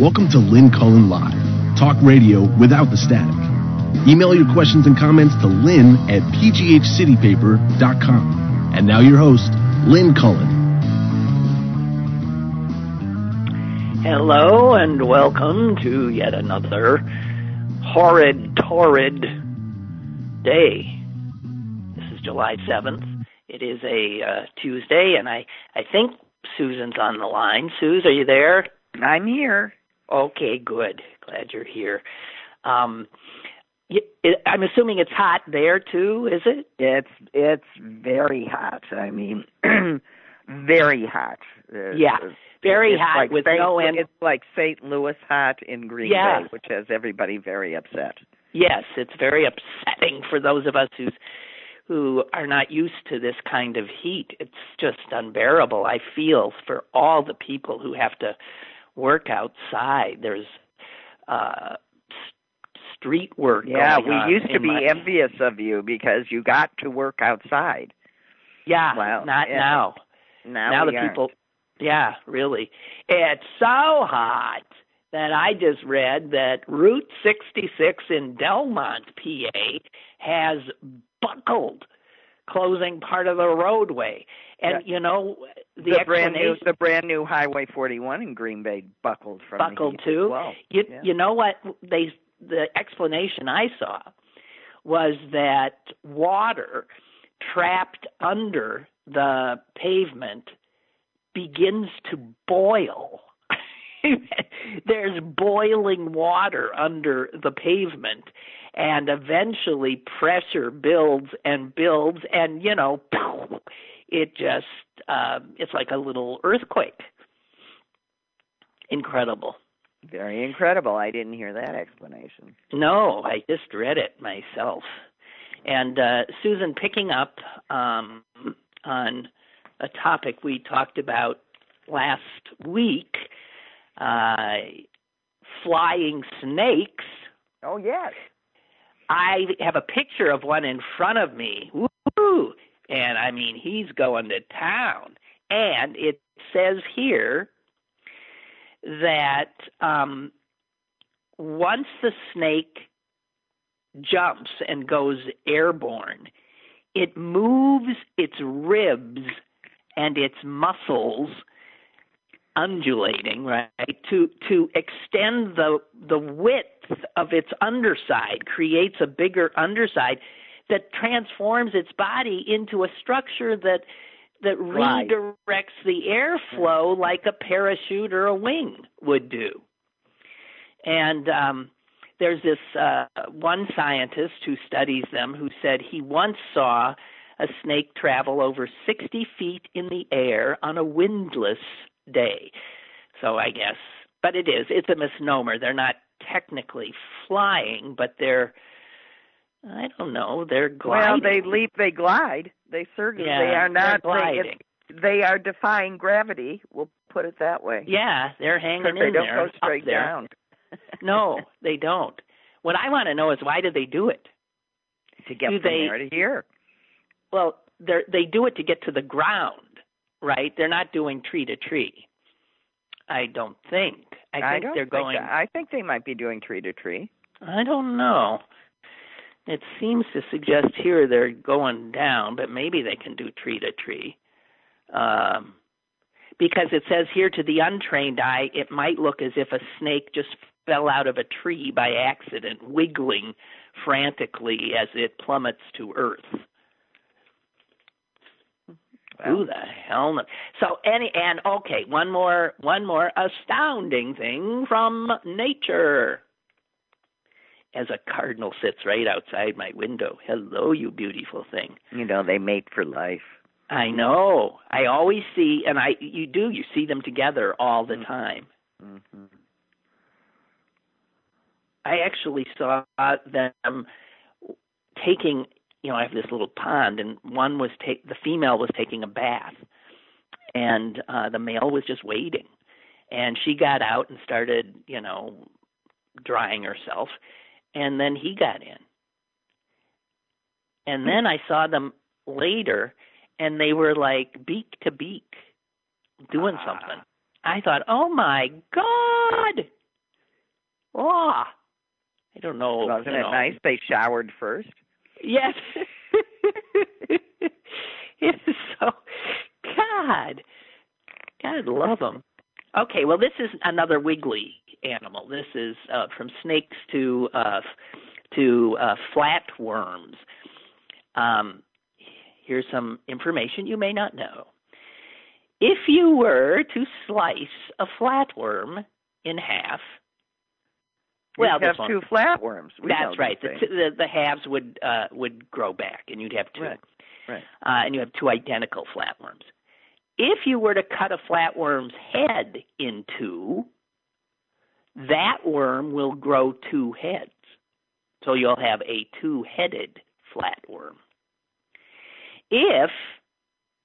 Welcome to Lynn Cullen Live, talk radio without the static. Email your questions and comments to lynn at pghcitypaper.com. And now your host, Lynn Cullen. Hello and welcome to yet another horrid, torrid day. This is July 7th. It is a uh, Tuesday, and I, I think Susan's on the line. Suze, are you there? I'm here. Okay, good. Glad you're here. Um, I'm assuming it's hot there too, is it? It's it's very hot. I mean, very hot. Yeah, very it's hot like with Saint, no end. It's like St. Louis hot in Green Yeah. Bay, which has everybody very upset. Yes, it's very upsetting for those of us who's who are not used to this kind of heat. It's just unbearable. I feel for all the people who have to work outside. There's uh street work Yeah, we used to be my- envious of you because you got to work outside. Yeah, Well, not yeah. now. Now, now the aren't. people yeah really it's so hot that i just read that route 66 in delmont pa has buckled closing part of the roadway and you know the, the brand new the brand new Highway 41 in Green Bay buckled from buckled too As well. you, Yeah. you know what they the explanation i saw was that water trapped under the pavement begins to boil. There's boiling water under the pavement, and eventually pressure builds and builds, and you know, it just uh, it's like a little earthquake. Incredible. Very incredible. I didn't hear that explanation. No, I just read it myself. And uh, Susan, picking up um, on a topic we talked about last week, uh, flying snakes. Oh yes. I have a picture of one in front of me. Woo! And I mean, he's going to town. And it says here that um, once the snake jumps and goes airborne, it moves its ribs and its muscles undulating right to to extend the the width of its underside creates a bigger underside that transforms its body into a structure that that Right. redirects the airflow like a parachute or a wing would do and um there's this uh, one scientist who studies them who said he once saw a snake travel over 60 feet in the air on a windless day. So I guess, but it is, it's a misnomer. They're not technically flying, but they're, I don't know, they're gliding. Well, they leap, they glide. They certainly Yeah, they are not. they're They, they are defying gravity. We'll put it that way. Yeah, they're hanging Because in they don't go straight down. No, they don't. What I want to know is why did they do it? to get Do from they- there to here. Well, they they do it to get to the ground, right? They're not doing tree to tree. I don't think. I think don't they're going. I think they might be doing tree to tree. I don't know. It seems to suggest here they're going down, but maybe they can do tree to tree. Um, because it says here to the untrained eye, it might look as if a snake just fell out of a tree by accident, wiggling frantically as it plummets to earth. Who the hell knows? So any and okay, one more one more astounding thing from nature. As a cardinal sits right outside my window. Hello, you beautiful thing. You know, they mate for life. I know. I always see and I you do, you see them together all the time. hmm I actually saw them taking, you know, I have this little pond, and one was take the female was taking a bath, and uh, the male was just waiting, and she got out and started, you know, drying herself, and then he got in, and then I saw them later, and they were like beak to beak, doing Ah. something. I thought, oh my god, Oh, I don't know. Wasn't it know. nice? They showered first. Yes. it's so God. God love them. Okay, well, this is another wiggly animal. This is uh, from snakes to uh, to uh, flatworms. Um, here's some information you may not know. If you were to slice a flatworm in half, well, we have one- two flatworms. We that's right. The, the the halves would uh, would grow back, and you'd have two. Right, right. Uh, and you have two identical flatworms. If you were to cut a flatworm's head in two, that worm will grow two heads. So you'll have a two-headed flatworm. If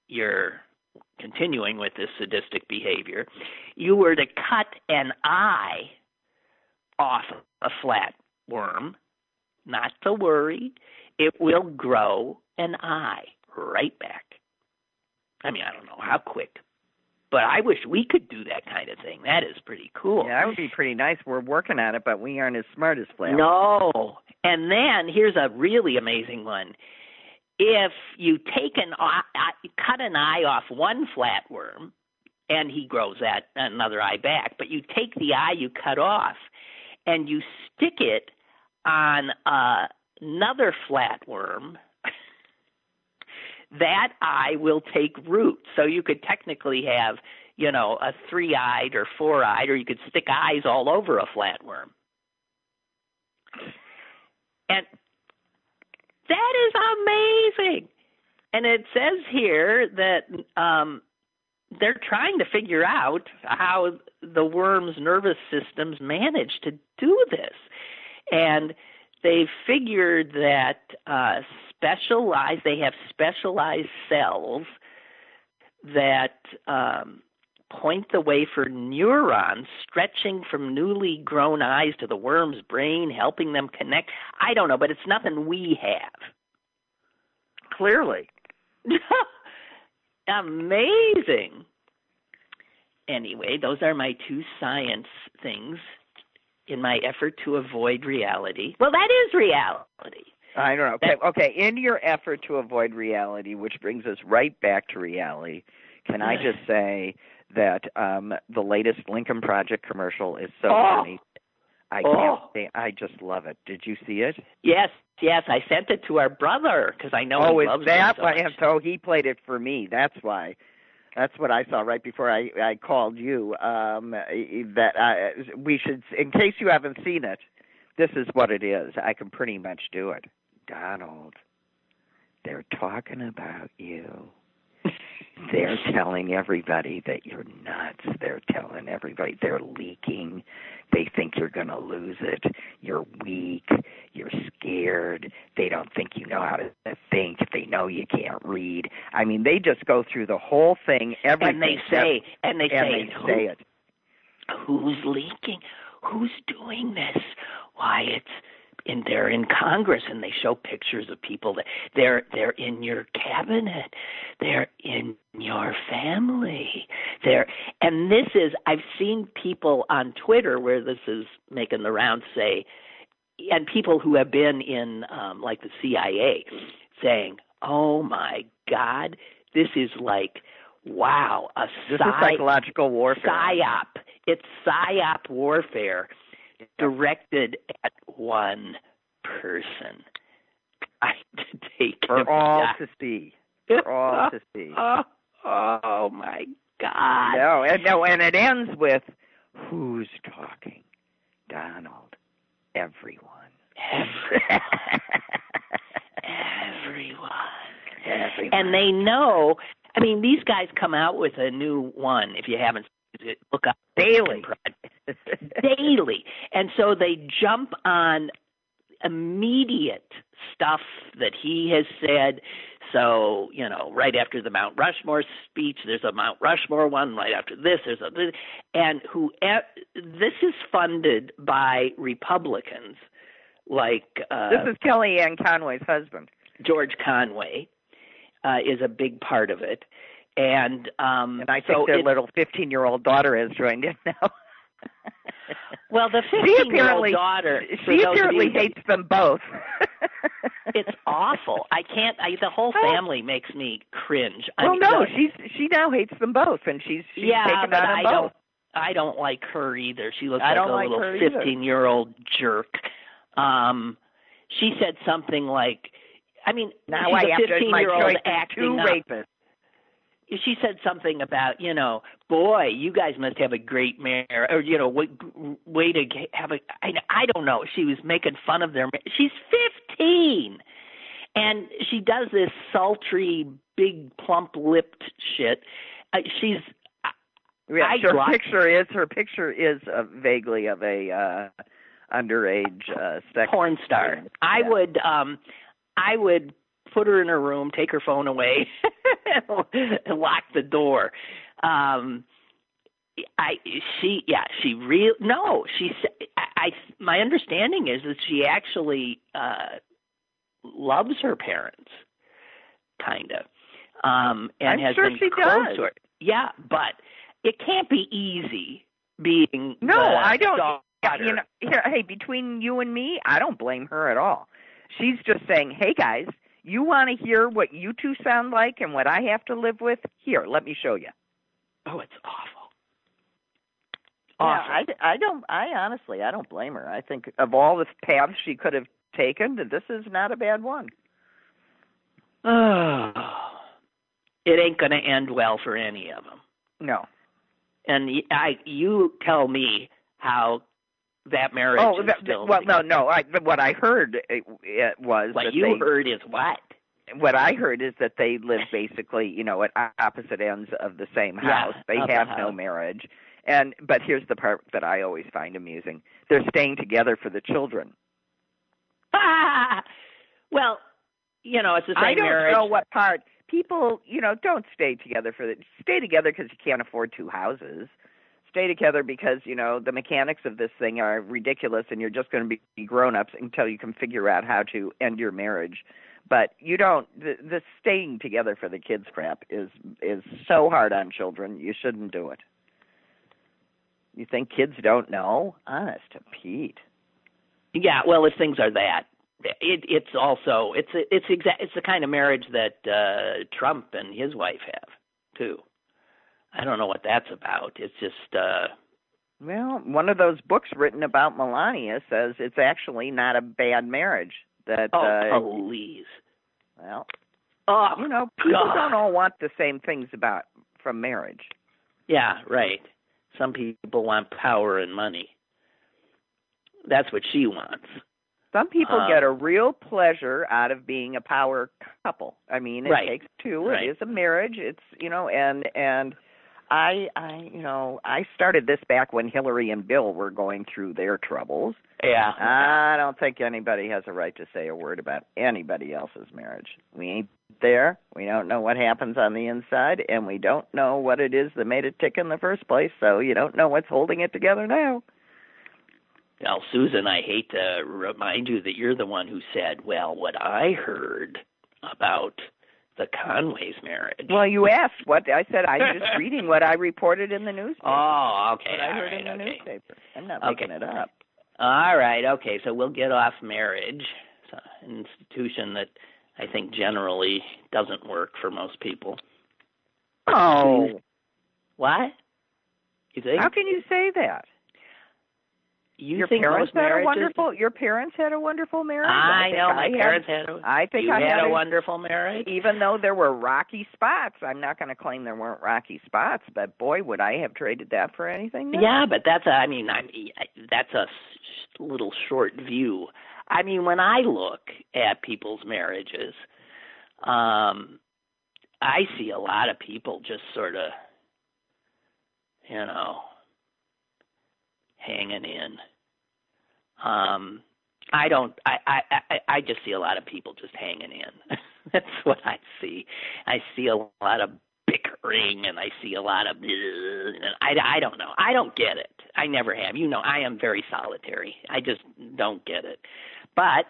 you're continuing with this sadistic behavior, you were to cut an eye off a flatworm, not to worry, it will grow an eye right back. I mean, I don't know how quick, but I wish we could do that kind of thing. That is pretty cool. Yeah, that would be pretty nice. We're working on it, but we aren't as smart as flatworms. No. And then here's a really amazing one. If you take an eye, cut an eye off one flatworm, and he grows that another eye back, but you take the eye you cut off, and you stick it on uh, another flatworm. that eye will take root. So you could technically have, you know, a three-eyed or four-eyed, or you could stick eyes all over a flatworm. And that is amazing. And it says here that um, they're trying to figure out how the worm's nervous systems manage to do this. And they've figured that uh, specialized, they have specialized cells that um, point the way for neurons stretching from newly grown eyes to the worm's brain, helping them connect. I don't know, but it's nothing we have. Clearly. Amazing. Anyway, those are my two science things in my effort to avoid reality. Well, that is reality. I don't know. Okay, okay, in your effort to avoid reality, which brings us right back to reality, can I just say that um the latest Lincoln Project commercial is so Oh. funny. I Oh. can't say I just love it. Did you see it? Yes, yes, I sent it to our brother because I know oh, he loves that them so why? much. So he played it for me. That's why. That's what I saw right before I I called you. Um, that uh, we should, in case you haven't seen it, this is what it is. I can pretty much do it. Donald, they're talking about you. They're telling everybody that you're nuts. They're telling everybody they're leaking. They think you're going to lose it. You're weak. You're scared. They don't think you know how to think. They know you can't read. I mean, they just go through the whole thing. Everything. and they say, and they and say, they "Who- say it. who's leaking? Who's doing this? Why it's and they're in Congress and they show pictures of people that they're they're in your cabinet. They're in your family. They're and this is I've seen people on Twitter where this is making the rounds say and people who have been in um like the CIA saying, "Oh my god, this is like wow, a This psy- is psychological warfare. psyop. It's psyop warfare directed at one person. I to take For all down. to see. For all to see. Oh, oh my God! No, and no, and it ends with who's talking? Donald. Everyone. Everyone, everyone, Everyone. and they know. I mean, these guys come out with a new one. If you haven't, look up Daily. daily. And so they jump on immediate stuff that he has said. So, you know, right after the Mount Rushmore speech, there's a Mount Rushmore one. Right after this, there's a. And who this is funded by Republicans like uh, this is Kellyanne Conway's husband. George Conway uh, is a big part of it. And um And I so think their it- little 15 year old daughter has joined in now. Well, the 15 year old daughter. she apparently hates them both. It's awful. I can't. I, the whole Oh. family makes me cringe. I Well, mean, no, she's she now hates them both, and she's she's yeah, taken but I both. don't. I don't like her either. She looks I like a like little fifteen-year-old jerk. Um, she said something like, "I mean, Now she's I a have to my fifteen-year-old acting two rapists. She said something about, you know, boy, you guys must have a great marriage, or you know, way, way to have a. I, I don't know. She was making fun of their. She's fifteen, and she does this sultry, big, plump-lipped shit. Uh, she's Yeah, I her picture is her picture is uh, vaguely of a uh underage uh sex porn star. I would um I would put her in her room, take her phone away, and lock the door. Um I she yeah she real no she I my understanding is that she actually uh loves her parents kind of um and I'm has sure been she close does. to her yeah but it can't be easy being No, I don't. You know, here, hey, between you and me, I don't blame her at all. She's just saying, "Hey guys, you want to hear what you two sound like and what I have to live with? Here, let me show you." oh it's awful Yeah, I, I don't. I honestly, I don't blame her. I think of all the paths she could have taken, that this is not a bad one. Oh, it ain't going to end well for any of them. No. And y- I, you tell me how that marriage Oh, is that, still. well, no, no. I, what I heard it, it was What that you they, heard is what? what I heard is that they live basically, you know, at opposite ends of the same Yeah, house. they of the have no marriage. And but here's the part that I always find amusing. They're staying together for the children. Ah, well, you know, it's the same I don't marriage. know what part people, you know, don't stay together for the stay together because you can't afford two houses. Stay together because you know the mechanics of this thing are ridiculous, and you're just going to be grown-ups until you can figure out how to end your marriage. But you don't. The, the staying together for the kids crap is is so hard on children. You shouldn't do it. You think kids don't know? Honest to Pete. Yeah, well, if things are that, it, it's also it's it's exa- it's the kind of marriage that uh Trump and his wife have too. I don't know what that's about. It's just uh Well, one of those books written about Melania says it's actually not a bad marriage. That oh uh, please. well, Oh, you know, people God. don't all want the same things about from marriage. Yeah, right. Some people want power and money. That's what she wants. Some people Uh, get a real pleasure out of being a power couple. I mean, it Right. takes two. Right. It is a marriage. It's you know, and and I I you know I started this back when Hillary and Bill were going through their troubles. Yeah. I don't think anybody has a right to say a word about anybody else's marriage. We ain't there. We don't know what happens on the inside, and we don't know what it is that made it tick in the first place. So you don't know what's holding it together now. Well, Susan, I hate to remind you that you're the one who said, "Well, what I heard about the Conway's marriage." Well, you asked what I said. I'm just reading what I reported in the newspaper. Oh, okay. what I heard right, in the okay. newspaper. I'm not Okay. making it up. All right, okay. So we'll get off marriage, it's an institution that I think generally doesn't work for most people. Oh, What? You think? how can you say that? You your think parents most had a wonderful. Your parents had a wonderful marriage. I think know my had- parents had. A, I think you I had, had a a- wonderful marriage. even though there were rocky spots, I'm not going to claim there weren't rocky spots, but boy, would I have traded that for anything. Yeah, but that's a, I mean, I mean, that's a little short view. I mean, when I look at people's marriages, um, I see a lot of people just sort of, you know, hanging in. Um, I don't. I, I I I just see a lot of people just hanging in. That's what I see. I see a lot of bickering, and I see a lot of. And I I don't know. I don't get it. I never have. You know, I am very solitary. I just don't get it. But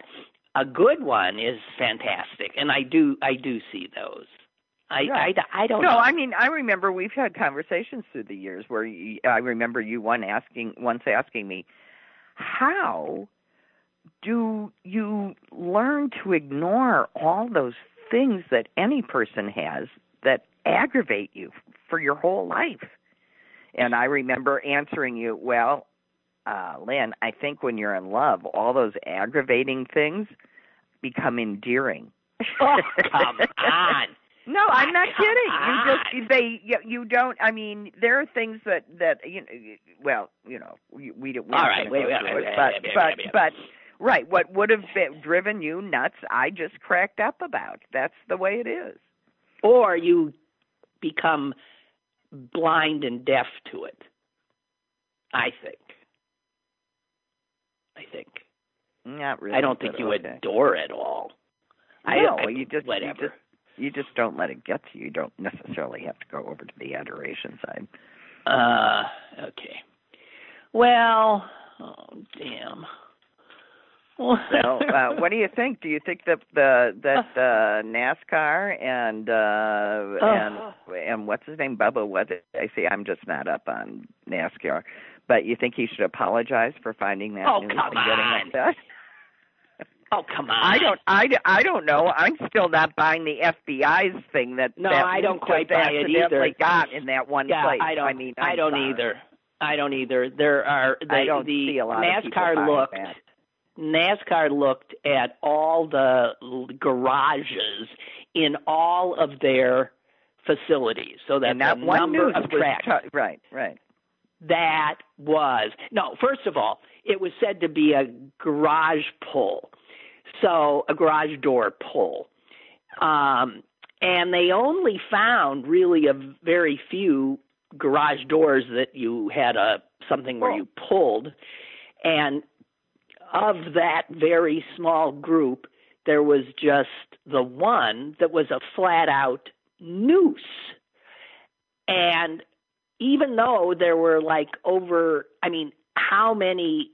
a good one is fantastic, and I do I do see those. I, Right. I, I don't no, know. I mean, I remember we've had conversations through the years where you, I remember you one asking once asking me, "How do you learn to ignore all those things that any person has that aggravate you for your whole life?" And I remember answering you, "Well, uh, Lynn, I think when you're in love, all those aggravating things become endearing." Oh, come on. No, I'm not kidding. You just they you, don't. I mean, there are things that that you know. Well, you know, we we don't. All right, wait, wait, wait, it, wait, but but but right. What would have been, driven you nuts? I just cracked up about. That's the way it is. Or you become blind and deaf to it. I think. I think. Not really. I don't think you okay. adore it all. I No, I, you just whatever. you just you just don't let it get to you. You don't necessarily have to go over to the adoration side. Uh, okay. Well, oh damn. So, uh, what do you think? Do you think that the that uh, NASCAR and uh, Oh. and and what's his name, Bubba? What I see, I'm just not up on NASCAR, but you think he should apologize for finding that Oh, news come and getting on. upset? Oh come on. I don't, I, I don't know. I'm still not buying the FBI's thing that No, that I don't quite buy it either. got in that one yeah, place. I don't. I mean, I don't sorry. either. I don't either. There are the, I don't the see a lot NASCAR looked. that. NASCAR looked at all the garages in all of their facilities, so that and that the one number of was tracks t- right, right. that was no. First of all, it was said to be a garage pull, so a garage door pull, um, and they only found really a very few garage doors that you had a something where Pull. you pulled, and of that very small group, there was just the one that was a flat out noose. And even though there were like over, I mean, how many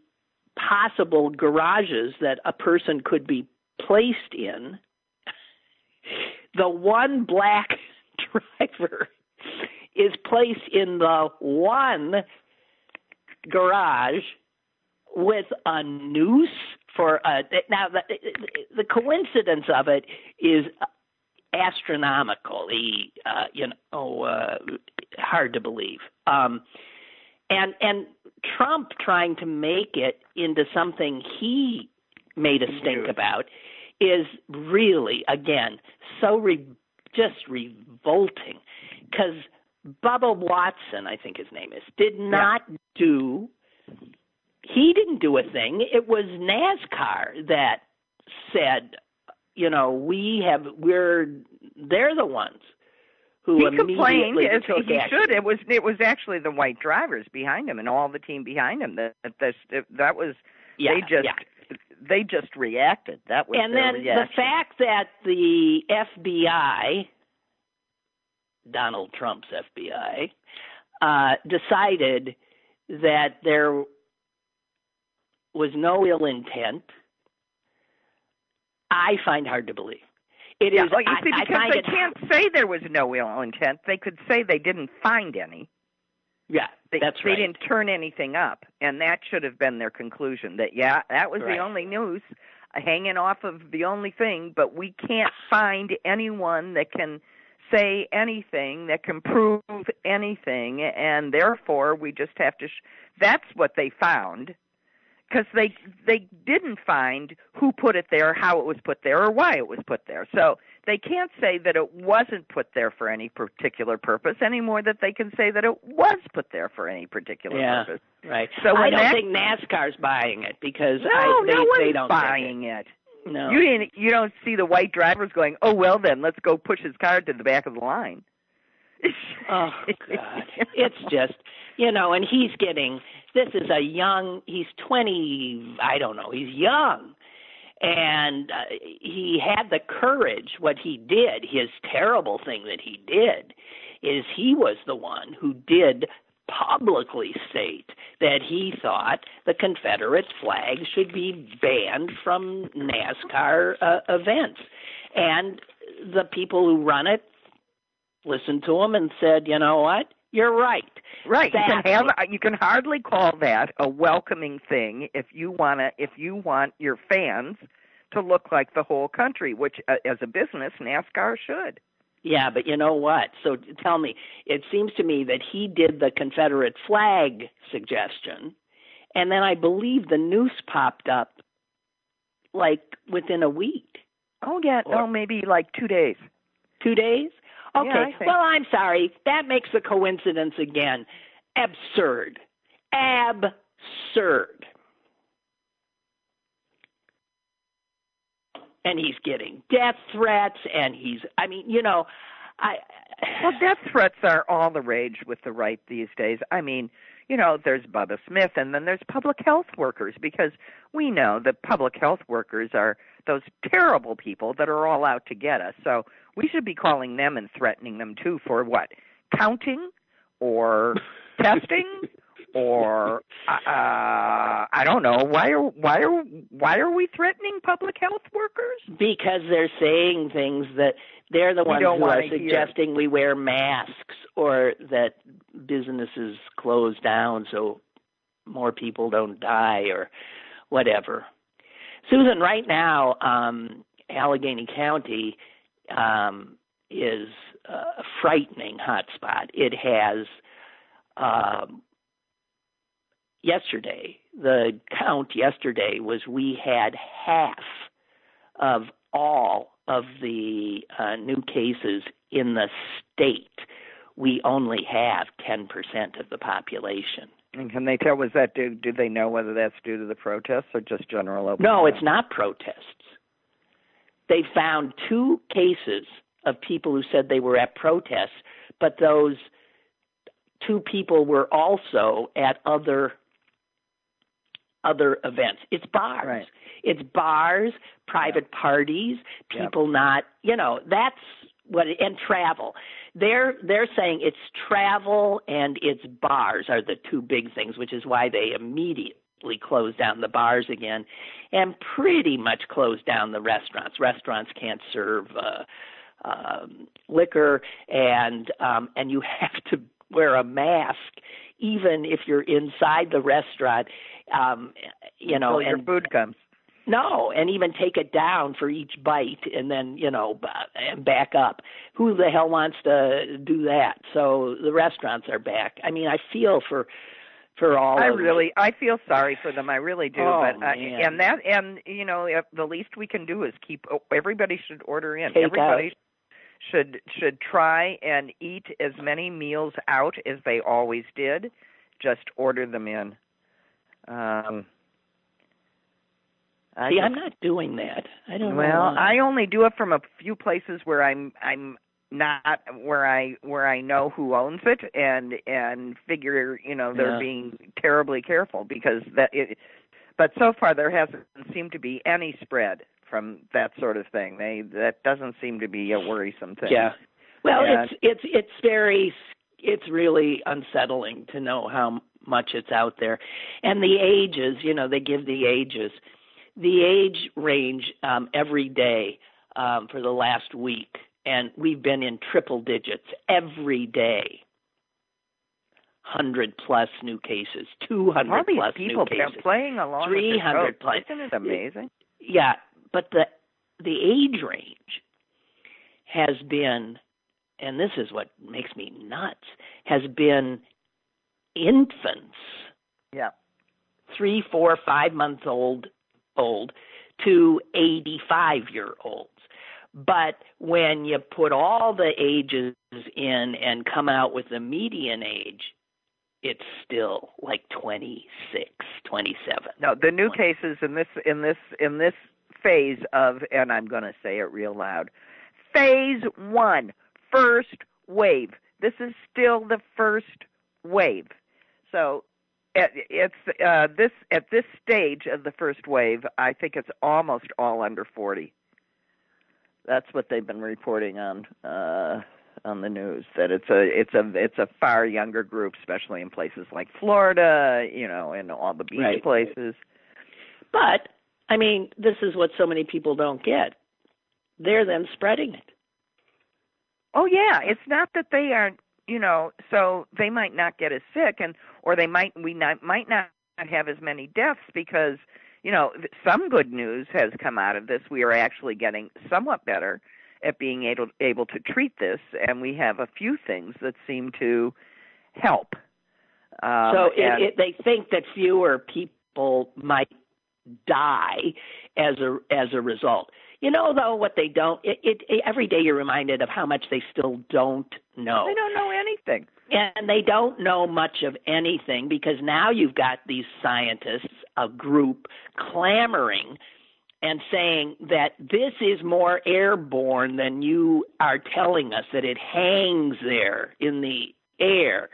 possible garages that a person could be placed in, the one black driver is placed in the one garage with a noose for a now the the coincidence of it is astronomically uh you know uh hard to believe. Um and and Trump trying to make it into something he made a stink about is really again so re- just revolting. Cuz Bubba Watson I think his name is did not do he didn't do a thing. It was NASCAR that said, you know, we have we're they're the ones who he complained as he action. should. It was it was actually the white drivers behind him and all the team behind him that that that, that was Yeah, they just yeah. they just reacted. That was and then reaction. the fact that the FBI, Donald Trump's FBI, uh, decided that there was no ill intent, I find hard to believe. It is. you I, see, I because find they can't say there was no ill intent. They could say they didn't find any. Yeah, They, that's they right. didn't turn anything up, and that should have been their conclusion. That yeah, that was Right. the only news uh, hanging off of the only thing, but we can't find anyone that can say anything that can prove anything, and therefore we just have to. Sh- that's what they found, because they they didn't find who put it there, how it was put there, or why it was put there. So they can't say that it wasn't put there for any particular purpose any more that they can say that it was put there for any particular Yeah. purpose. Right. So I don't that- think NASCAR's buying it because No, I, they, no one's they don't buying it. it. No. You didn't. You don't see the white drivers going, "Oh well, then let's go push his car to the back of the line." Oh God! It's just you know, and he's getting. This is a young. He's twenty. I don't know. He's young, and uh, he had the courage. What he did, his terrible thing that he did, is he was the one who did publicly state that he thought the Confederate flag should be banned from NASCAR uh, events, and the people who run it listened to him and said, you know what? You're right. Right. Exactly. You can have you can hardly call that a welcoming thing if you want to if you want your fans to look like the whole country, which uh, as a business NASCAR should. Yeah, but you know what? So tell me, it seems to me that he did the Confederate flag suggestion, and then I believe the noose popped up like within a week. Oh yeah, Or- no, maybe like two days. Two days? Okay. Yeah, well, I'm sorry. That makes the coincidence again absurd. Absurd. And he's getting death threats, and he's, I mean, you know, I. Well, death threats are all the rage with the right these days. I mean, you know, there's Bubba Smith, and then there's public health workers because we know that public health workers are those terrible people that are all out to get us. So we should be calling them and threatening them too for what? Counting or testing or uh, I don't know. Why are why are why are we threatening public health workers? because they're saying things that they're the ones who are wanna hear. suggesting we wear masks or that businesses close down so more people don't die or whatever. Susan, right now, um, Allegheny County um, is a frightening hotspot. It has um, yesterday. The count yesterday was we had half of all of the uh, new cases in the state. We only have 10% of the population. And can they tell was that due do they know whether that's due to the protests or just general open? No, it's not protests. They found two cases of people who said they were at protests, but those two people were also at other other events. It's bars. Right. It's bars, private parties, Yep. people not, you know, that's what and travel. They're they're saying it's travel and it's bars are the two big things, which is why they immediately closed down the bars again and pretty much closed down the restaurants. Restaurants can't serve uh um liquor and um and you have to wear a mask even if you're inside the restaurant um you know Until your and food comes. no, and even take it down for each bite, and then you know, and back up. Who the hell wants to do that? So the restaurants are back. I mean, I feel for for all. I really, I feel sorry for them. I really do. Oh, but uh, man. and that, and you know, if the least we can do is keep. oh, Everybody should order in. Take everybody should should try and eat as many meals out as they always did. Just order them in. Um, I See, I'm not doing that. I don't know. well. I only do it from a few places where I'm I'm not where I where I know who owns it and and figure you know they're Yeah. being terribly careful because that it but so far there hasn't seemed to be any spread from that sort of thing. They that doesn't seem to be a worrisome thing. Yeah. Well, And- it's it's it's very it's really unsettling to know how much it's out there, and the ages. You know, they give the ages. The age range um, every day um, for the last week, and we've been in triple digits every day. Hundred plus new cases, two these plus people new cases. playing along 300 show. plus. Isn't it amazing? Yeah, but the the age range has been, and this is what makes me nuts, has been infants, Yeah. three, four, five months old, old, to eighty-five year olds. But when you put all the ages in and come out with the median age, it's still like 26, 27. No, the new cases in this in this in this phase of and I'm going to say it real loud. Phase 1, first wave. This is still the first wave. So it, it's uh this at this stage of the first wave, I think it's almost all under 40. That's what they've been reporting on uh on the news that it's a it's a it's a far younger group especially in places like Florida, you know, and all the beach Right. places. But I mean, this is what so many people don't get. They're then spreading it. Oh yeah, it's not that they aren't, you know, so they might not get as sick and or they might we not might not have as many deaths because, you know, some good news has come out of this. We are actually getting somewhat better at being able able to treat this and we have a few things that seem to help. Um, so it, it, they think that fewer people might die as a as a result. You know, though, what they don't. It, it, it every day you're reminded of how much they still don't know. They don't know anything, and they don't know much of anything because now you've got these scientists, a group, clamoring and saying that this is more airborne than you are telling us that it hangs there in the air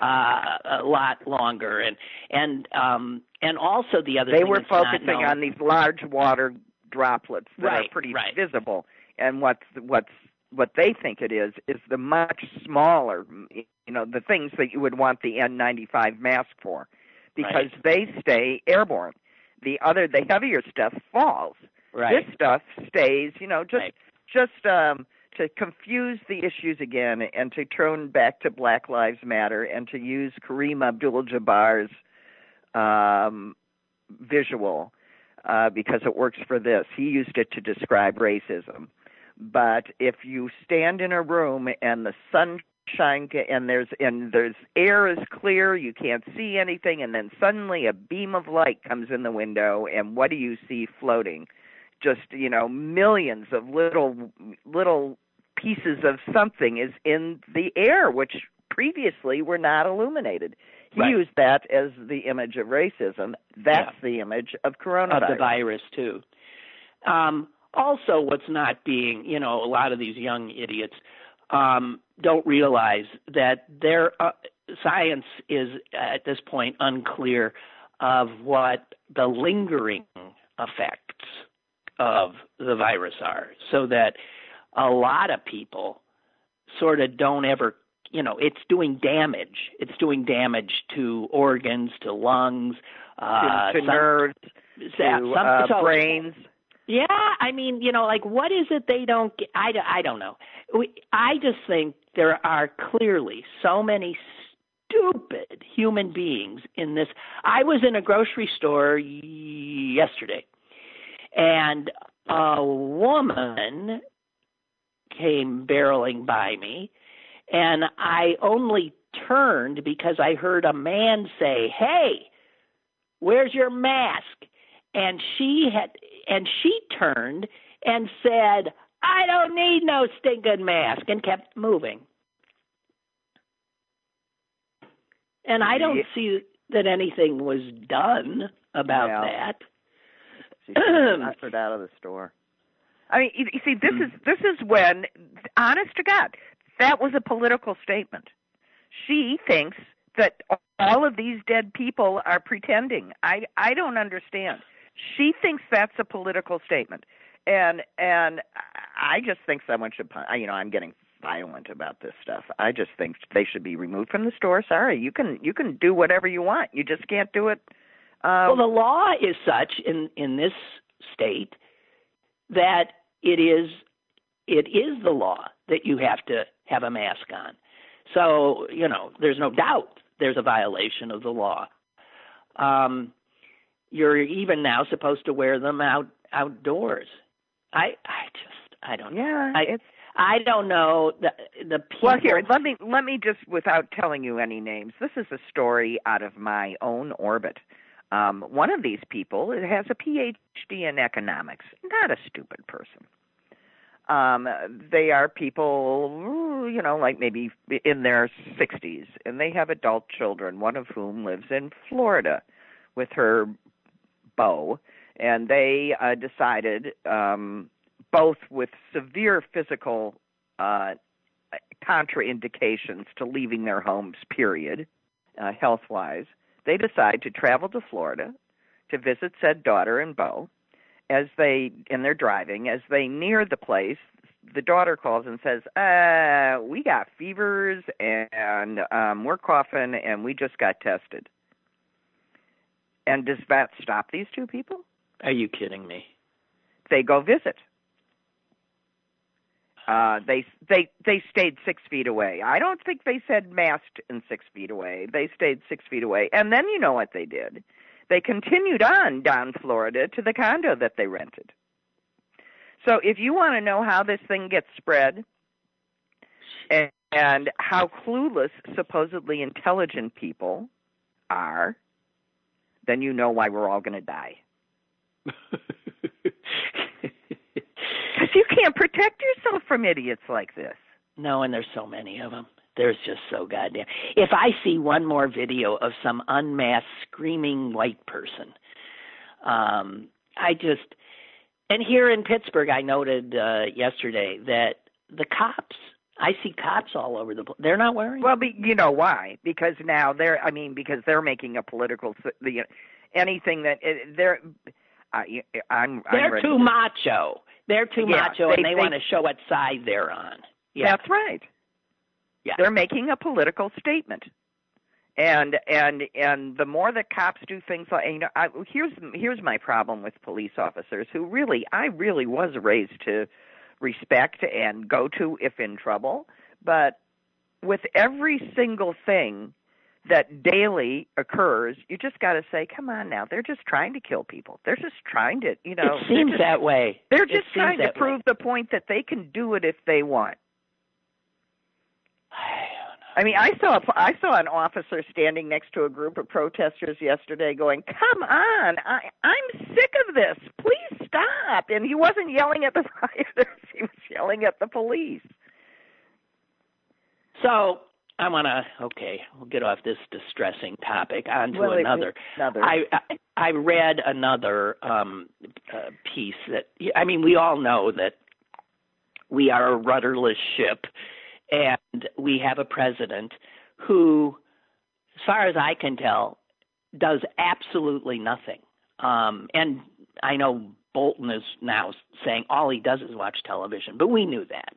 uh, a lot longer and and um and also the other they were focusing on these large water droplets that right, are pretty right. visible. And what's what's what they think it is is the much smaller you know the things that you would want the N95 mask for. Because right. they stay airborne. The other the heavier stuff falls. Right. This stuff stays you know just just um to confuse the issues again and to turn back to Black Lives Matter and to use Kareem Abdul-Jabbar's um, visual uh, because it works for this. He used it to describe racism. But if you stand in a room and the sunshine and there's and there's air is clear, you can't see anything, and then suddenly a beam of light comes in the window, and what do you see floating? Just you know millions of little little pieces of something is in the air, which previously were not illuminated. Right. used that as the image of racism. That's yeah. the image of coronavirus. Of the virus, too. Um, also, what's not being, you know, a lot of these young idiots um, don't realize that their uh, science is at this point unclear of what the lingering effects of the virus are, so that a lot of people sort of don't ever you know it's doing damage. It's doing damage to organs to lungs uh to, to some, nerves some, to uh, so, brains. Yeah i mean you know like what is it they don't get i, I don't know. We, i just think there are clearly so many stupid human beings in this. I was in a grocery store yesterday and a woman came barreling by me, and I only turned because I heard a man say, "Hey, where's your mask?" And she had and she turned and said, "I don't need no stinking mask," and kept moving. And I don't yeah. see that anything was done about well, that. She transferred out of the store. I mean, you, you see, this hmm. is this is when, honest to God, that was a political statement. She thinks that all of these dead people are pretending. I I don't understand. She thinks that's a political statement, and and I just think someone should. You know, I'm getting violent about this stuff. I just think they should be removed from the store. Sorry, you can you can do whatever you want. You just can't do it. Uh, well, the law is such in in this state that it is it is the law that you have to have a mask on. So, you know, there's no doubt there's a violation of the law. Um, you're even now supposed to wear them out outdoors. I I just I don't yeah, I, it's I don't know the the people. Well, here let me let me just without telling you any names. This is a story out of my own orbit. Um, one of these people has a PhD in economics. Not a stupid person. Um, they are people, you know, like maybe in their 60s, and they have adult children, one of whom lives in Florida with her beau. And they uh, decided, um, both with severe physical uh, contraindications to leaving their homes, period, uh, health wise, they decide to travel to Florida to visit said daughter and beau. As they and they're driving, as they near the place, the daughter calls and says, "Uh, we got fevers and um, we're coughing and we just got tested." And does that stop these two people? Are you kidding me? They go visit. Uh, they they they stayed six feet away. I don't think they said masked and six feet away. They stayed six feet away, and then you know what they did? They continued on down Florida to the condo that they rented. So if you want to know how this thing gets spread, and, and how clueless supposedly intelligent people are, then you know why we're all going to die. Because you can't protect yourself from idiots like this. No, and there's so many of them. There's just so goddamn. If I see one more video of some unmasked screaming white person, um, I just. And here in Pittsburgh, I noted uh, yesterday that the cops. I see cops all over the place. They're not wearing. Well, be, you know why? Because now they're. I mean, because they're making a political. The anything that eh, they're. I, I'm. They're I'm too macho. They're too Yeah, macho, they- and they, they- want to show what side they're on. Yeah. That's right. They're making a political statement. And and and the more that cops do things like you know, I, here's here's my problem with police officers who really I really was raised to respect and go to if in trouble, but with every single thing that daily occurs, you just got to say, "Come on now, they're just trying to kill people. They're just trying to, you know, it seems just- that way. they're just trying to that way. prove the point that they can do it if they want." I mean, I saw I saw an officer standing next to a group of protesters yesterday, going, "Come on, I I'm sick of this. Please stop!" And he wasn't yelling at the rioters; he was yelling at the police. So I want to. Okay, we'll get off this distressing topic onto Well, another. Another. I, I I read another um, uh, piece that I mean we all know that we are a rudderless ship, and we have a president who, as far as I can tell, does absolutely nothing. Um, and I know Bolton is now saying all he does is watch television, but we knew that.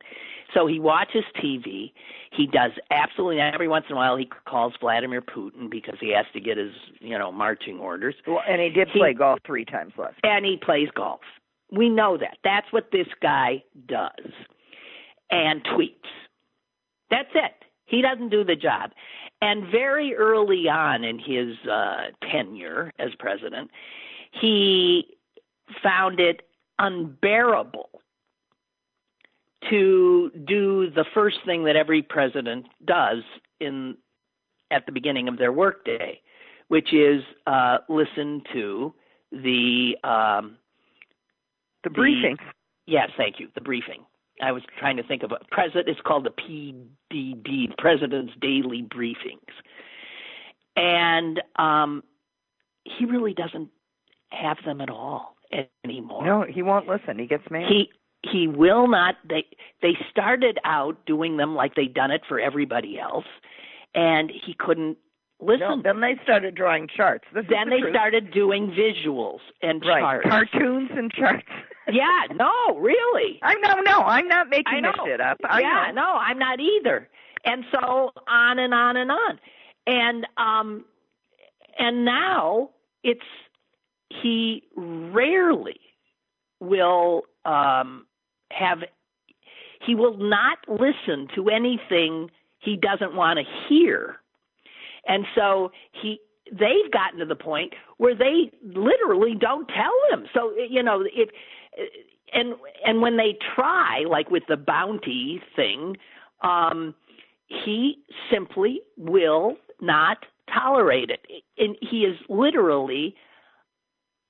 So he watches TV. He does absolutely every once in a while he calls Vladimir Putin because he has to get his you know marching orders, well, and he did he- play golf three times last. and he plays golf. We know that. That's what this guy does, and tweets. That's it. He doesn't do the job. And very early on in his uh, tenure as president, he found it unbearable to do the first thing that every president does in at the beginning of their workday, which is uh, listen to the um, The briefing. Yes, thank you. The briefing. I was trying to think of a president. It's called the PDB, President's Daily Briefings, and um, he really doesn't have them at all anymore. No, he won't listen. He gets mad. He he will not. They they started out doing them like they'd done it for everybody else, and he couldn't listen. no, then they started drawing charts. This then the they truth. started doing visuals and right charts. cartoons and charts. yeah, no, really. I'm no, no. I'm not making this shit up. I yeah, know. no, I'm not either. And so on and on and on. And um and now it's he rarely will um have he will not listen to anything he doesn't want to hear. And so he they've gotten to the point where they literally don't tell him. So you know, if and and when they try like with the bounty thing, um he simply will not tolerate it. And he is literally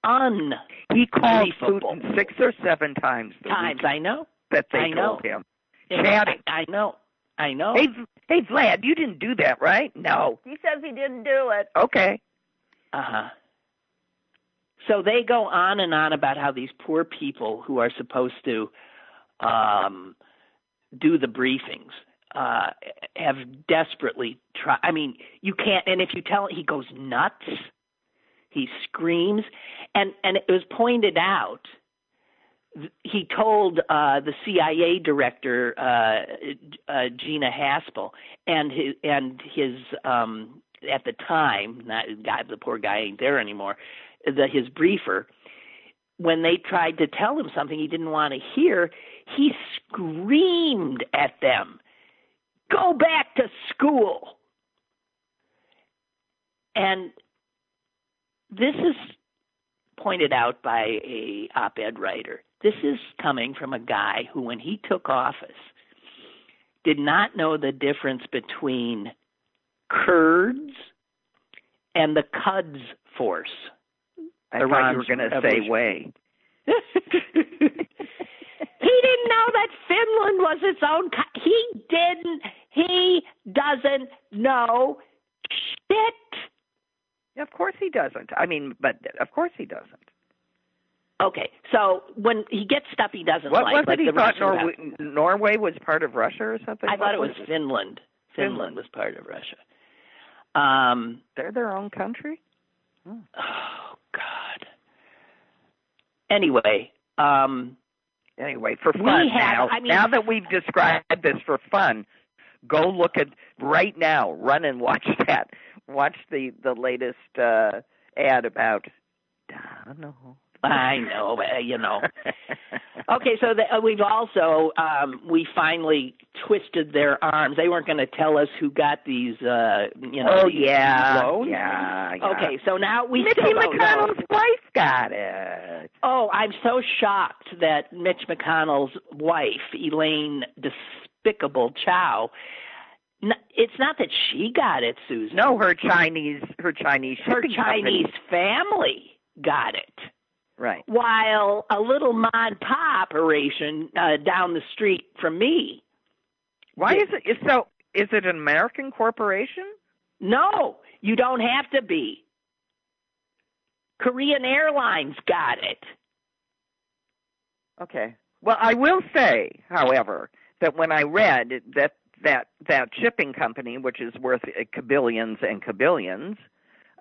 un He called Unbelievable. Putin six or seven times times. I know. that they I know. told him. I, Chatting. I know. I know. Hey, hey, Vlad, you didn't do that, right? No. He says he didn't do it. Okay. Uh huh. So they go on and on about how these poor people who are supposed to um, do the briefings uh, have desperately tried. I mean, you can't. And if you tell, him, he goes nuts. He screams, and and it was pointed out. He told uh, the CIA director uh, uh, Gina Haspel and his and his um, at the time, not guy, the poor guy ain't there anymore. The his briefer, when they tried to tell him something he didn't want to hear, he screamed at them, Go back to school. And this is pointed out by a op-ed writer. This is coming from a guy who when he took office did not know the difference between Kurds and the Quds force. I thought you were going to say way. he didn't know that Finland was its own. Co- he didn't. He doesn't know shit. Of course he doesn't. I mean, but of course he doesn't. Okay, so when he gets stuff he doesn't what like, was like it he thought Norway, Norway was part of Russia or something? I What thought it was it? Finland. Finland. Finland was part of Russia. Um, They're their own country. oh God. Anyway, um, Anyway, for fun had- now. I mean- now that we've described this for fun, go look at right now. Run and watch that. Watch the the latest uh ad about Donald. I know, uh, you know. Okay, so the, uh, we've also um, we finally twisted their arms. They weren't going to tell us who got these, uh, you know. oh yeah, loans. yeah, yeah. Okay, so now we Mitch. McConnell's wife got it. Oh, I'm so shocked that Mitch McConnell's wife, Elaine Despicable Chao, it's not that she got it, Susan. No, her Chinese, her Chinese, her Chinese company. family got it. Right. While a little Mod pop operation uh, down the street from me, Why is it so? Is it an American corporation? no, you don't have to be. Korean Airlines got it. Okay. Well, I will say, however, that when I read that that that shipping company, which is worth uh, cabillions and cabillions,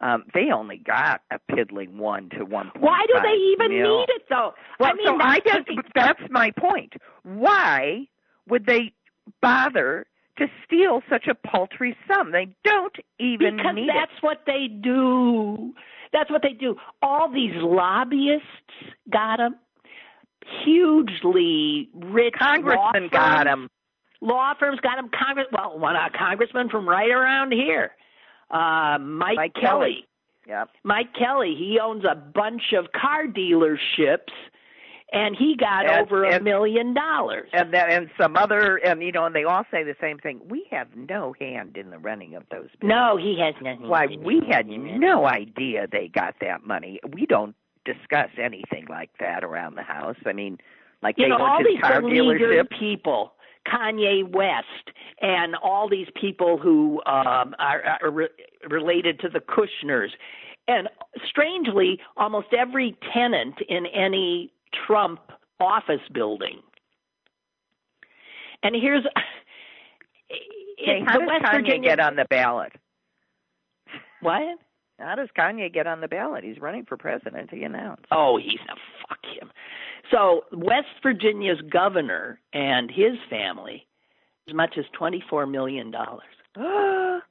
um, they only got a piddling one to one. Why do they even mil. need it though? Well, I mean, so I that's guess the- that's my point. Why would they bother to steal such a paltry sum? They don't even because need that's what they do. That's what they do. All these lobbyists got them. Hugely rich congressmen got them. Law firms got them. Congress, well, one a congressman from right around here, uh, Mike, Mike Kelly. Kelly. Yep. Mike Kelly. He owns a bunch of car dealerships, and he got And- over a and- million dollars. and then and some other and you know and they all say the same thing we have no hand in the running of those businesses. no, he has nothing. why we had no idea they got that money we don't discuss anything like that around the house i mean like you they know all these car dealership people kanye west and all these people who um are, are re- related to the kushners. And strangely almost every tenant in any trump office building. And here's it- how does west kanye virginia get on the ballot? What? How does kanye get on the ballot? He's running for president he announced. Oh, he's a fuck him. So West Virginia's governor and his family, as much as twenty four million dollars.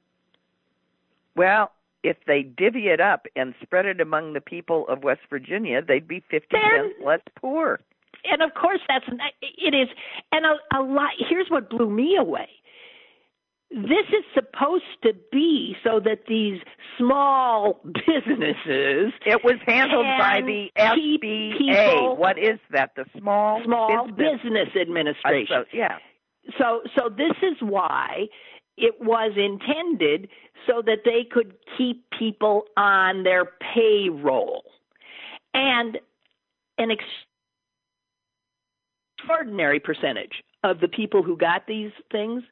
well if they divvy it up and spread it among the people of west virginia they'd be fifty cents less poor And of course, that's it is. And a, a lot. Here's what blew me away. This is supposed to be so that these small businesses, It was handled by the SBA. What is that? The Small small Business, business administration, uh, Asso- yeah. so so this is why it was intended so that they could keep people on their payroll and an extraordinary percentage of the people who got these things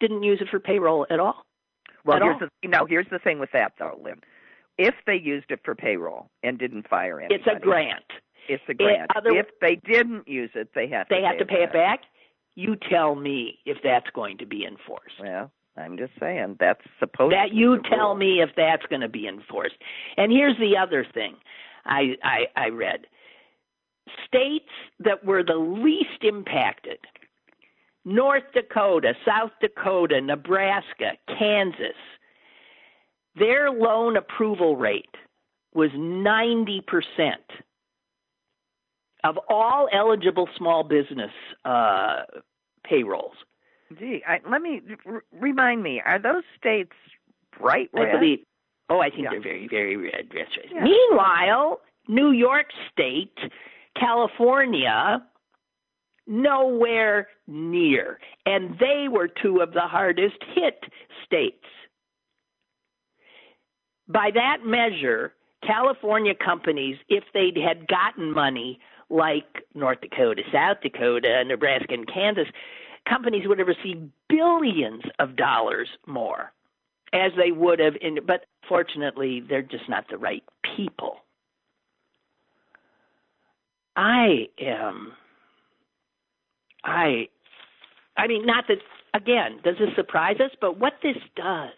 didn't use it for payroll at all Well, At here's all. the now here's the thing with that though, Lynn. If they used it for payroll and didn't fire anybody, it's a grant It's a grant. other- if they didn't use it, they have to. they have to pay it back. back you tell me if that's going to be enforced Well, I'm just saying that's supposed. that to be you tell rule. me if that's going to be enforced. And here's the other thing I, I I read: states that were the least impacted: North Dakota, South Dakota, Nebraska, Kansas. Their loan approval rate was ninety percent. of all eligible small business uh, payrolls. Gee, I, let me r- remind me. Are those states bright red? I believe. Oh, I think Yeah. they're very, very red. Yes. Yeah. Meanwhile, New York State, California, nowhere near, and they were two of the hardest hit states. By that measure, California companies, if they had gotten money like North Dakota, South Dakota, Nebraska, and Kansas, companies would have received billions of dollars more as they would have in but fortunately they're just not the right people i am i i mean not that again does this surprise us but what this does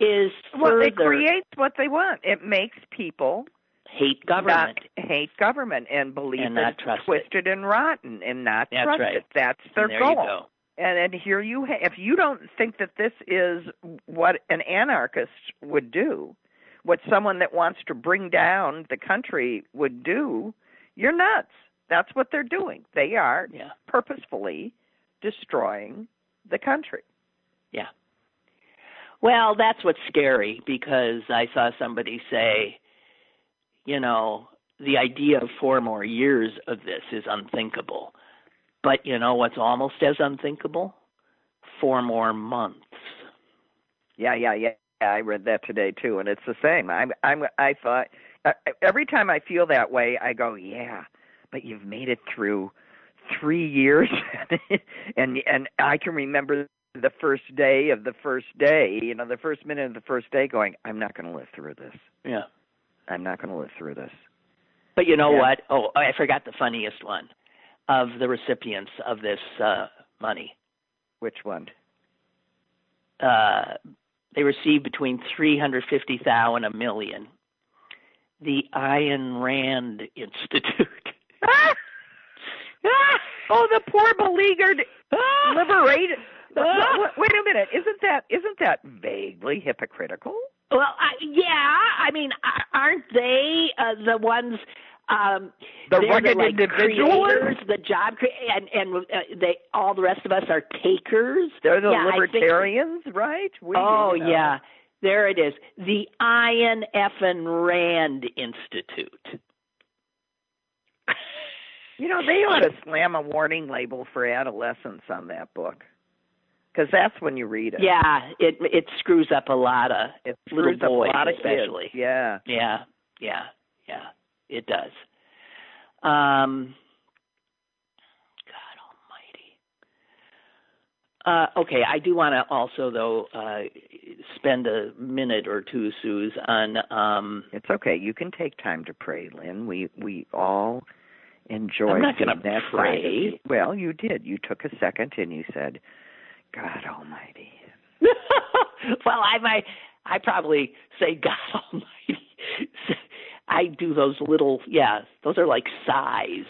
is well, further it creates what they want. It makes people hate government not hate government and believe And that not it's trust it. twisted and rotten and not That's trust right. it. That's their goal. go And and here you ha- if you don't think that this is what an anarchist would do, what someone that wants to bring down the country would do, you're nuts. That's what they're doing. They are yeah purposefully destroying the country. Yeah. Well, that's what's scary because I saw somebody say, you know, the idea of four more years of this is unthinkable. But you know what's almost as unthinkable? Four more months. Yeah, yeah, yeah. I read that today too, and it's the same. I'm, I'm, I thought uh, every time I feel that way, I go, yeah, but you've made it through three years, and and I can remember the first day of the first day, you know, the first minute of the first day, going, I'm not going to live through this. Yeah. I'm not going to live through this. But you know Yeah. what? Oh, I forgot the funniest one of the recipients of this uh money. Which one? uh, they received between three hundred fifty thousand and a million. The Ayn Rand Institute. oh, the poor beleaguered liberated. Ah! Wait a minute, isn't that isn't that vaguely hypocritical? Well, I, yeah, I mean, aren't they uh, the ones? Um, The rugged the, like, individuals? creators, the job, cre- and and uh, they all the rest of us are takers. They're the Yeah, I think- libertarians, right? We, oh you know. yeah, there it is. The Ayn Effin Rand Institute. You know, they ought to slam a warning label for adolescents on that book, because that's when you read it. Yeah, it it screws up a lot of it little screws up boys a lot of kids. especially. Yeah. Yeah, yeah, yeah. It does. Um, God Almighty. Uh, okay, I do want to also though uh, spend a minute or two, Suze, on um, It's okay. You can take time to pray, Lynn. We we all enjoy I'm not gonna that pray. you. Well, you did. You took a second and you said, "God Almighty." well, I might, I probably say God Almighty. I do those little, yeah, those are like sighs.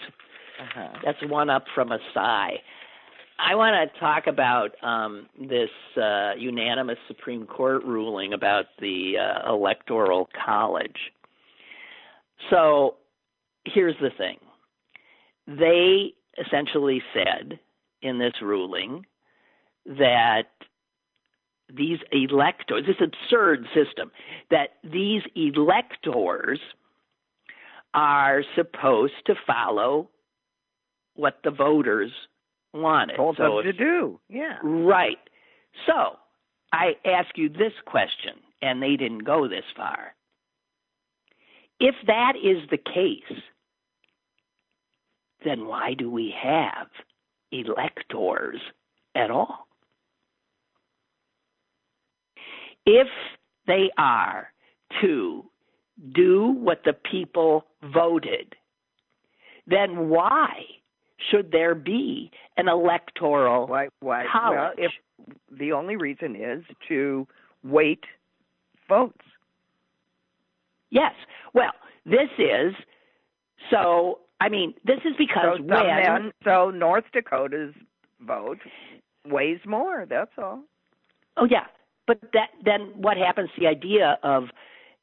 Uh-huh. That's one up from a sigh. I want to talk about um, this uh, unanimous Supreme Court ruling about the uh, Electoral College. So here's the thing they essentially said in this ruling that these electors, this absurd system, that these electors are supposed to follow what the voters wanted. Told so them to do. Yeah. Right. So I ask you this question, and they didn't go this far. If that is the case, then why do we have electors at all? If they are to do what the people voted, then why should there be an electoral Why? Why? college? Well, if the only reason is to wait votes. Yes. Well, this is so. I mean, this is because so, when men- so North Dakota's vote weighs more. That's all. oh yeah, but that then what happens? to The idea of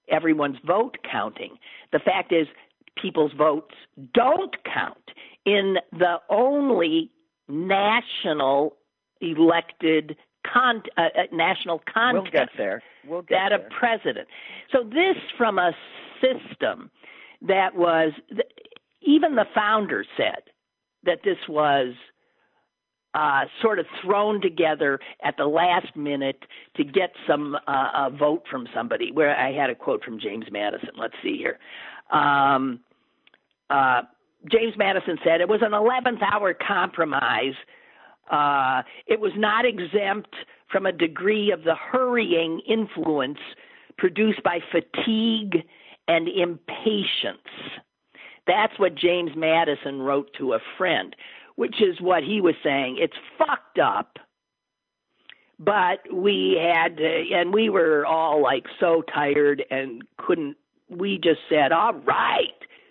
everyone's vote counting. The fact is, people's votes don't count in the only national elected con- uh, uh, national contest we'll get there. We'll get that there. a president. So this from a system that was even the founder said that this was uh, sort of thrown together at the last minute to get some uh, a vote from somebody. Where I had a quote from James Madison. Let's see here. Um, uh, James Madison said it was an 11th hour compromise. Uh, it was not exempt from a degree of the hurrying influence produced by fatigue and impatience. That's what James Madison wrote to a friend, which is what he was saying. It's fucked up, but we had, to, and we were all like so tired and couldn't, we just said, all right.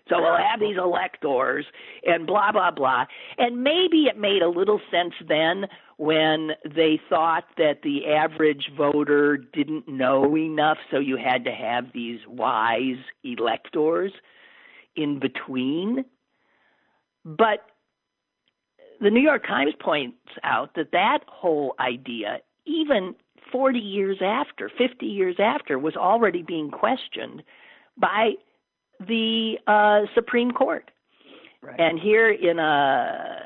So we'll have these electors and blah, blah, blah. And maybe it made a little sense then when they thought that the average voter didn't know enough, so you had to have these wise electors in between. But the New York Times points out that that whole idea, even 40 years after, 50 years after, was already being questioned by the uh, Supreme Court. Right. And here in a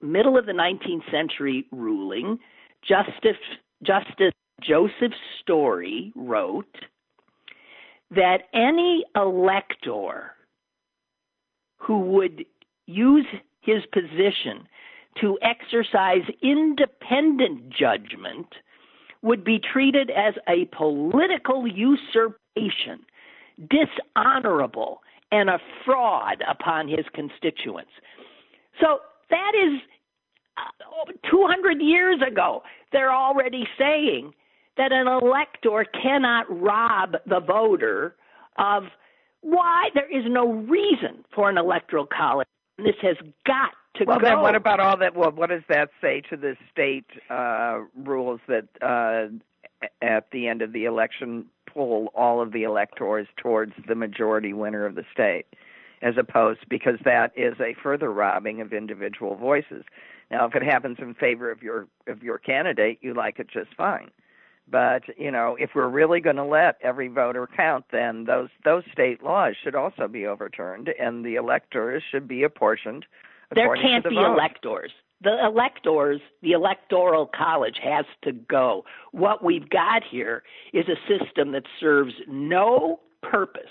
middle of the 19th century ruling, Justice, Justice Joseph Story wrote that any elector who would use his position to exercise independent judgment would be treated as a political usurpation, dishonorable, and a fraud upon his constituents. So that is uh, 200 years ago. They're already saying that an elector cannot rob the voter of why there is no reason for an electoral college. This has got to well, go. then what about all that? Well, what does that say to the state uh, rules that uh, at the end of the election pull all of the electors towards the majority winner of the state, as opposed because that is a further robbing of individual voices. Now, if it happens in favor of your of your candidate, you like it just fine. But you know, if we're really going to let every voter count, then those those state laws should also be overturned, and the electors should be apportioned. There can't the be vote. electors. The electors, the electoral college has to go. What we've got here is a system that serves no purpose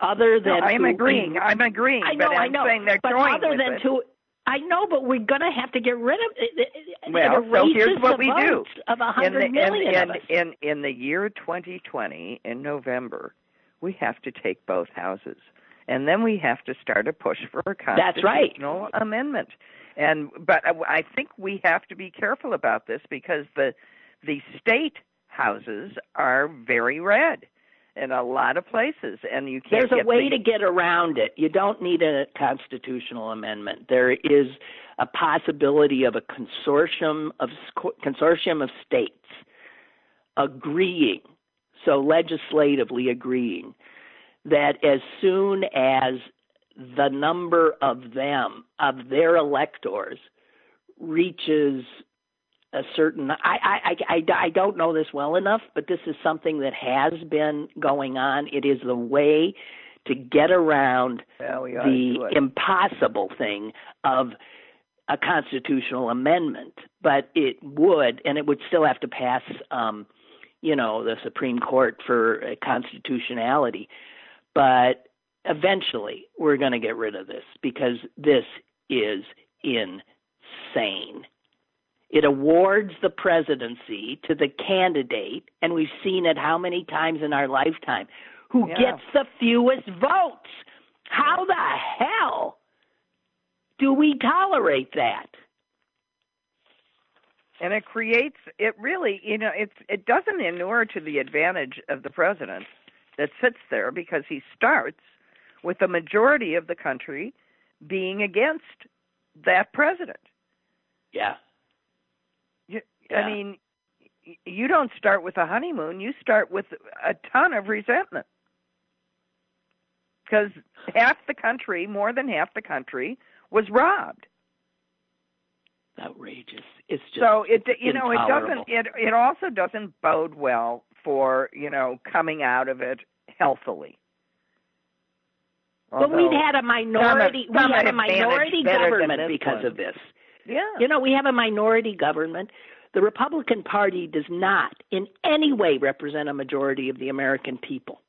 other than No, I'm to agreeing. I'm agreeing. I know, but I I'm know. saying they're but other than it. to I know, but we're going to have to get rid of it. it- it Well, so here's what we do. of a in hundred the, million in, of us. in, in, in the year 2020, in November, we have to take both houses. And then we have to start a push for a That's right. constitutional amendment. And but I I think we have to be careful about this because the the state houses are very red in a lot of places, and you can't. There's a way the, to get around it. You don't need a constitutional amendment. There is a possibility of a consortium of consortium of states agreeing, so legislatively agreeing that as soon as the number of them of their electors reaches a certain I, I I I don't know this well enough, but this is something that has been going on. It is the way to get around Well, we ought to do the impossible thing of a constitutional amendment, but it would, and it would still have to pass, um, you know, the Supreme Court for constitutionality. But eventually, we're going to get rid of this because this is insane. It awards the presidency to the candidate, and we've seen it how many times in our lifetime, who Yeah. gets the fewest votes. How the hell do we tolerate that? and it creates it really you know it's it doesn't inure to the advantage of the president that sits there because he starts with the majority of the country being against that president Yeah. Yeah. i mean you don't start with a honeymoon you start with a ton of resentment because half the country, more than half the country, was robbed. Outrageous. It's just so it you know it doesn't it it also doesn't bode well for you know coming out of it healthily. But we've had a minority. some we have a minority government because one. of this. yeah You know, we have a minority government. The Republican Party does not in any way represent a majority of the American people.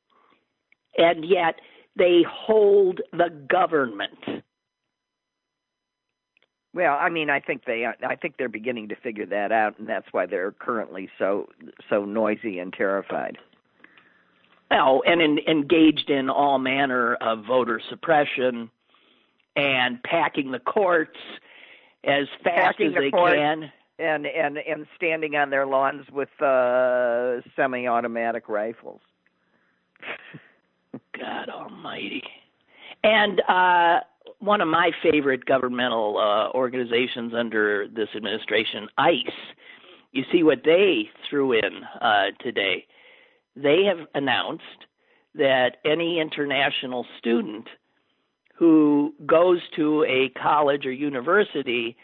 And yet they hold the government. Well, I mean, I think they I think they're beginning to figure that out, and that's why they're currently so so noisy and terrified. Oh, and in, engaged in all manner of voter suppression and packing the courts as fast Packing as the they can. And and and standing on their lawns with uh semi-automatic rifles. God Almighty. And uh, one of my favorite governmental uh, organizations under this administration, ICE. You see what they threw in uh, today. They have announced that any international student who goes to a college or university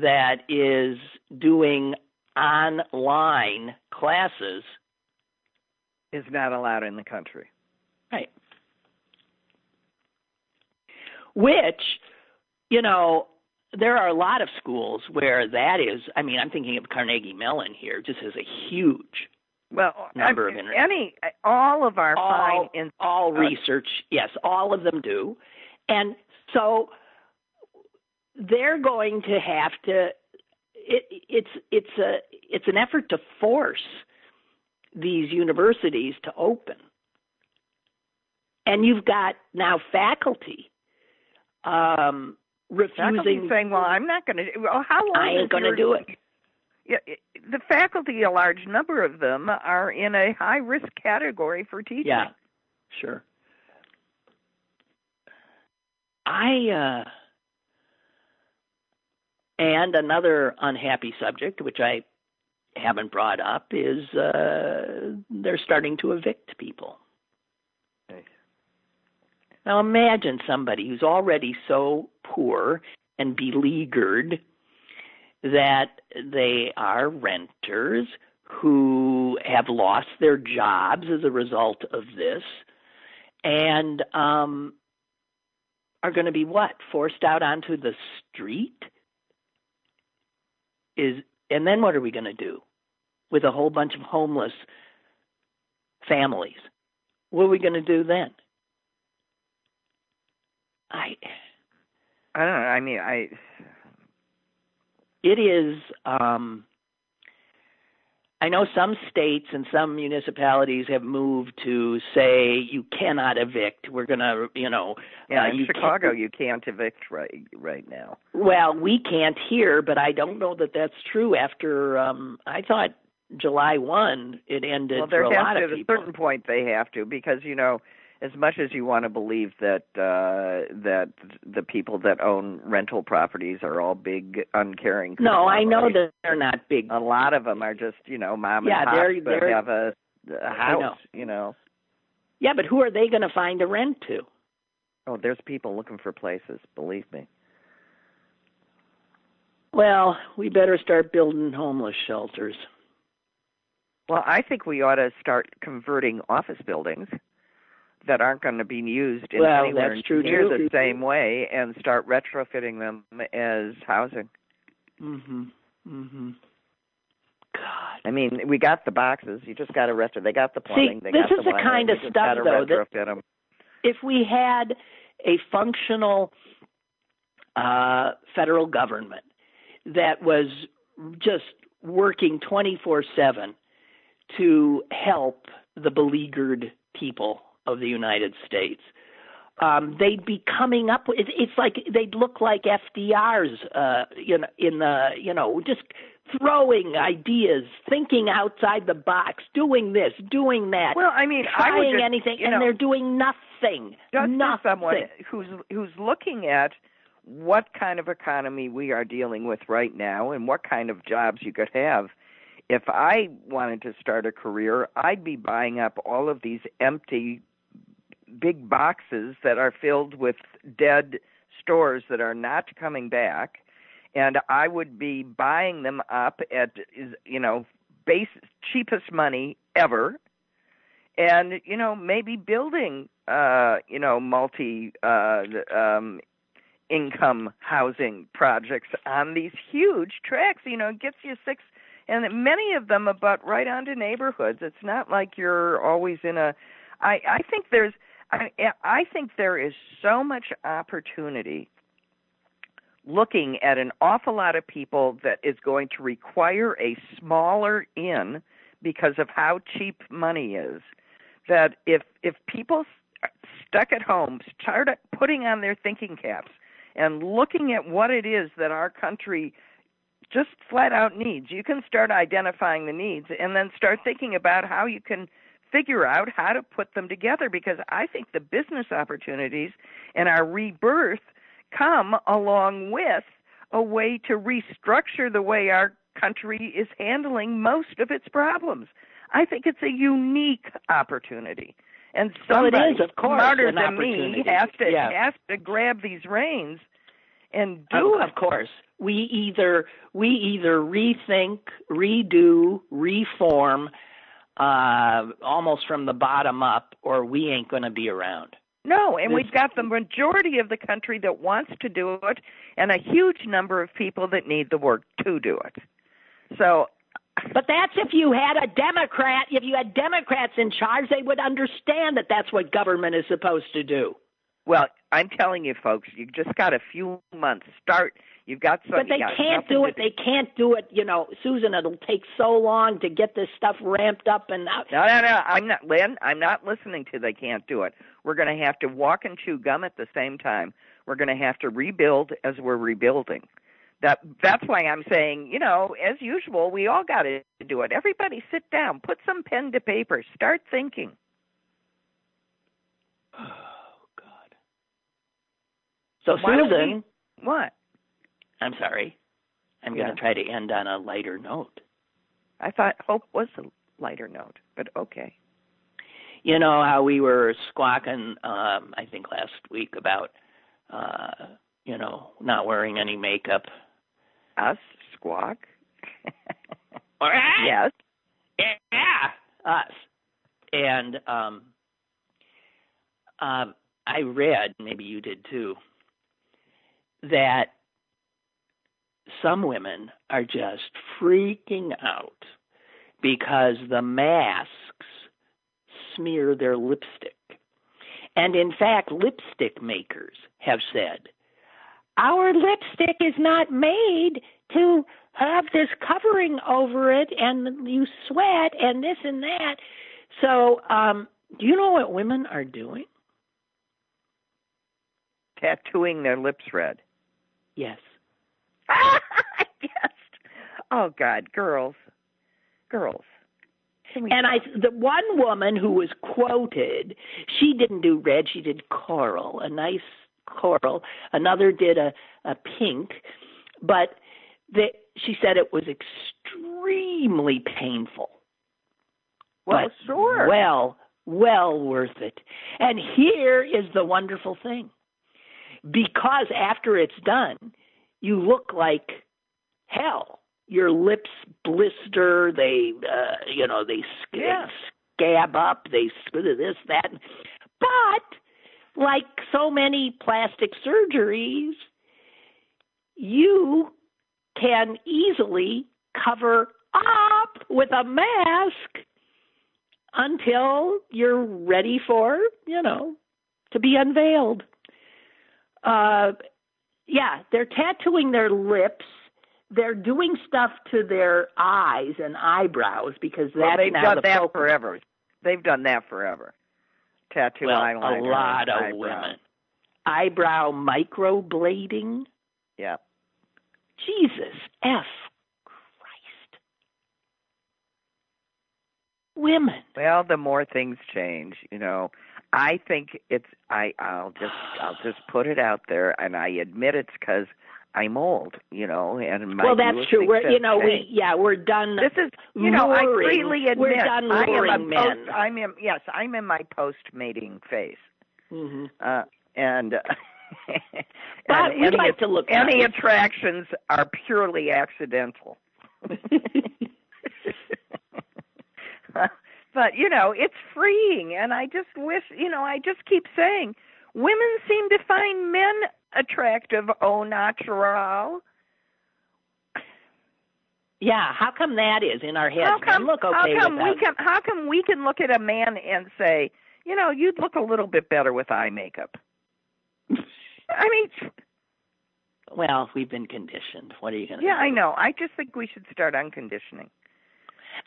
that is doing online classes, Is not allowed in the country. right? Which, you know, there are a lot of schools where that is. I mean, I'm thinking of Carnegie Mellon here, just as a huge Well, Number I- of internet- any all of our all, fine in all research, yes, all of them do, and so they're going to have to. It, it's it's a it's an effort to force these universities to open, and you've got now faculty um, faculty refusing. saying, "Well, I'm not going to." Well, how long I ain't going to do it. Yeah, the faculty, a large number of them, are in a high risk category for teaching. Yeah, sure. I uh and another unhappy subject which I haven't brought up is uh they're starting to evict people. Okay. Now imagine somebody who's already so poor and beleaguered that they are renters who have lost their jobs as a result of this and um are going to be what forced out onto the street is and then what are we going to do with a whole bunch of homeless families what are we going to do then i I don't know. I mean, I it is um I know some states and some municipalities have moved to say you cannot evict. We're going to, you know, yeah, uh, in you Chicago, can't- you can't evict right right now. Well, we can't here, but I don't know that that's true. After um I thought July one it ended well, for there a has lot to of at a certain point they have to because you know, as much as you want to believe that uh that the people that own rental properties are all big uncaring. no, I know that they're not big. a lot of them are just you know mom Yeah, and pop they're- that they're- have a, a house. know. You know. Yeah, but who are they going to find a rent to? Oh, there's people looking for places. Believe me. Well, we better start building homeless shelters. Well, I think we ought to start converting office buildings that aren't going to be used in Well, anywhere that's true, near too. the same way and start retrofitting them as housing. Mhm. Mhm. God. I mean, we got the boxes. You just got to retro. They got the plumbing. they this got is the the kind of stuff, though, that- retrofit if we had a functional uh, federal government that was just working 24 7 to help the beleaguered people of the United States. Um, they'd be coming up with it's like they'd look like FDR's uh, you know in the you know just throwing ideas, thinking outside the box, doing this, doing that, Well, I mean, I would trying just, anything, you and know, they're doing nothing. just nothing. someone who's who's looking at what kind of economy we are dealing with right now and what kind of jobs you could have. If I wanted to start a career, I'd be buying up all of these empty big boxes that are filled with dead stores that are not coming back. And I would be buying them up at you know base cheapest money ever. And you know maybe building uh you know multi uh um income housing projects on these huge tracks you know it gets you six and many of them abut right onto neighborhoods. It's not like you're always in a i i think there's i i think there is so much opportunity looking at an awful lot of people that is going to require a smaller inn because of how cheap money is that if if people stuck at home start putting on their thinking caps and looking at what it is that our country just flat out needs you can start identifying the needs and then start thinking about how you can figure out how to put them together because i think the business opportunities and our rebirth come along with a way to restructure the way our country is handling most of its problems. I think it's a unique opportunity. And somebody well, is, of course, smarter than me has to yeah. has to grab these reins and do of, it. Of course. We either we either rethink, redo, reform uh almost from the bottom up or we ain't going to be around. No, and we've got the majority of the country that wants to do it and a huge number of people that need the work to do it. So but that's if you had a Democrat, if you had Democrats in charge, they would understand that that's what government is supposed to do. Well, I'm telling you folks, you just got a few months. Start You've got some. But they can't do it. To... They can't do it. You know, Susan. It'll take so long to get this stuff ramped up and out. No, no, no. I'm not, Lynn. I'm not listening to. They can't do it. We're going to have to walk and chew gum at the same time. We're going to have to rebuild as we're rebuilding. That that's why I'm saying, you know, as usual, we all got to do it. Everybody, sit down, put some pen to paper, start thinking. Oh God. So Why Susan, we, what? I'm sorry. I'm going to try to end on a lighter note. I thought hope was a lighter note, but okay. You know how we were squawking, um, I think last week about, uh, you know, not wearing any makeup. Us squawk. All right. Yes. Yeah, us. And um, um, I read, maybe you did too, that some women are just freaking out because the masks smear their lipstick. And in fact, lipstick makers have said, our lipstick is not made to have this covering over it and you sweat and this and that. So, um, do you know what women are doing? Tattooing their lips red. Yes. yes. Oh God, girls, girls. And I, the one woman who was quoted, she didn't do red; she did coral, a nice coral. Another did a a pink, but the, she said it was extremely painful. Well, sure. Well, well worth it. And here is the wonderful thing. Because after it's done, you look like hell. Your lips blister. They, uh, you know, they sc- yeah. scab up. They split this that. But like so many plastic surgeries, you can easily cover up with a mask until you're ready for, you know, to be unveiled. Uh, yeah, they're tattooing their lips. They're doing stuff to their eyes and eyebrows because that's well, they've now done the that focus. forever. They've done that forever. Tattoo well, eyeliner. a lot of eyebrow. women. Eyebrow microblading. Yeah. Jesus F. Christ. Women. Well, the more things change, you know, I think it's I I'll just I'll just put it out there and I admit it's cuz I'm old, you know, and my well, that's true. We're you know changed. we yeah we're done. This is you know I luring. freely admit we're done I am a men. post, I'm in yes I'm in my post mating phase. Mm-hmm. Uh, and But and any, like to look any attractions are purely accidental. but you know, it's freeing, and I just wish, you know, I just keep saying, women seem to find men attractive au natural. yeah, how come that is in our heads? how come? Look okay how come without. we can? How come we can look at a man and say, you know, you'd look a little bit better with eye makeup? I mean, Well, we've been conditioned. What are you going to yeah, do? I know. I just think we should start unconditioning.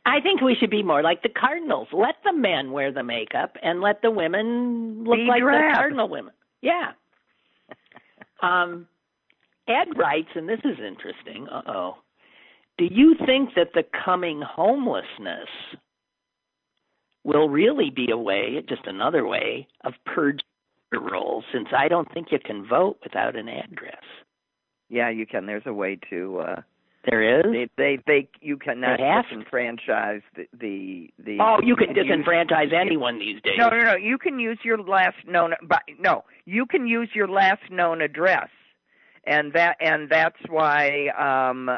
I think we should be more like the Cardinals. Let the men wear the makeup and let the women look Be like drab. the Cardinal women. Yeah. um, Ed writes, and this is interesting. Uh oh. Do you think that the coming homelessness will really be a way, just another way, of purging the rolls? Since I don't think you can vote without an address. Yeah, you can. There's a way to. uh There is. They they they you cannot disenfranchise the the the. oh, you can use- disenfranchise anyone these days. No, no, no. You can use your last known. But no, you can use your last known address, and that and that's why um uh,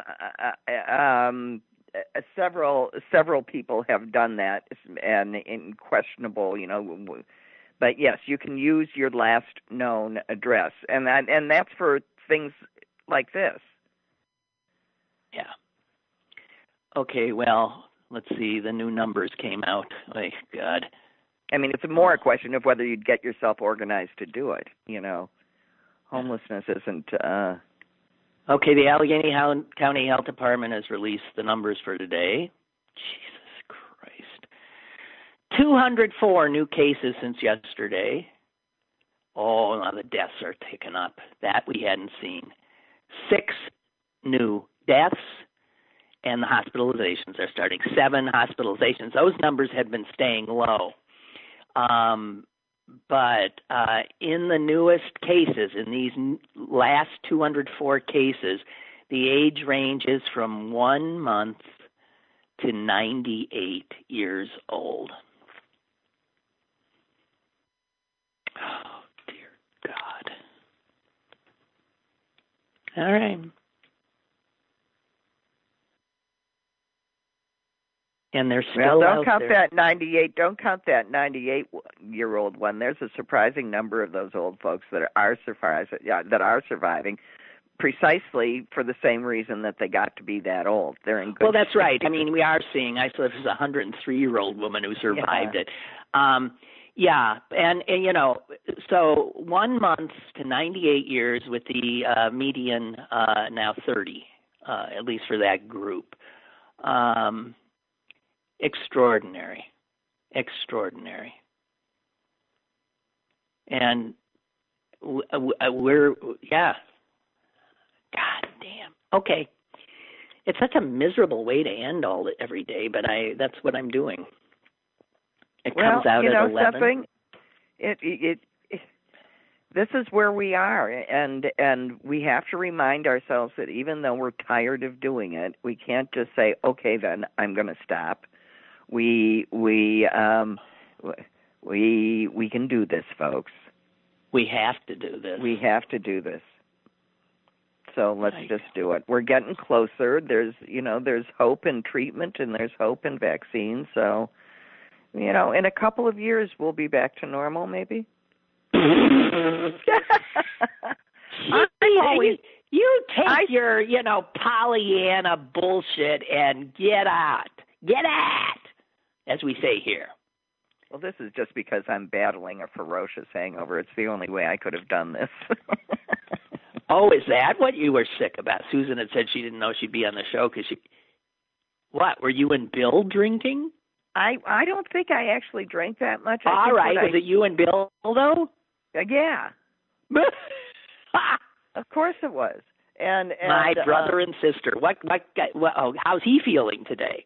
uh, um uh, several several people have done that and in questionable you know but yes you can use your last known address and that and that's for things like this Yeah. Okay, well, let's see. The new numbers came out. Oh, God. I mean, it's more a question of whether you'd get yourself organized to do it. You know, homelessness isn't. uh Okay, the Allegheny County Health Department has released the numbers for today. Jesus Christ. 204 new cases since yesterday. Oh, now the deaths are ticking up. That we hadn't seen. Six new deaths, and the hospitalizations are starting. Seven hospitalizations. Those numbers had been staying low. Um, but uh, in the newest cases, in these last 204 cases, the age ranges from one month to 98 years old. Oh, dear God. All right. And they're still well, don't count there. that 98. Don't count that 98 year old one. There's a surprising number of those old folks that are surviving. Yeah, that are surviving, precisely for the same reason that they got to be that old. They're in good. Well, that's shape. right. I mean, we are seeing. I saw this is a 103 year old woman who survived Yeah. it. Um, yeah, and, and you know, so one month to 98 years with the uh, median uh, now 30, uh, at least for that group. Um, extraordinary, extraordinary. And uh, we're yeah. God damn. Okay it's such a miserable way to end all the, every day, but I that's what I'm doing. It well, comes out you know at eleven. something. It, it it this is where we are, and and we have to remind ourselves that even though we're tired of doing it, we can't just say, "Okay, then I'm going to stop." We we um we we can do this, folks. We have to do this. We have to do this. So let's Right. just do it. We're getting closer. There's, you know, there's hope in treatment and there's hope in vaccines. So, you know, in a couple of years we'll be back to normal, maybe. I'm always you take I- your, you know, Pollyanna bullshit and get out. Get at, as we say here. well. This is just because I'm battling a ferocious hangover. It's the only way I could have done this. Oh, is that what you were sick about? Susan had said she didn't know she'd be on the show because she. What were you and Bill drinking? I I don't think I actually drank that much. I All right, was it you and Bill though? Uh, yeah, of course it was. And, and My uh, brother and sister. What? What? what oh, how's he feeling today?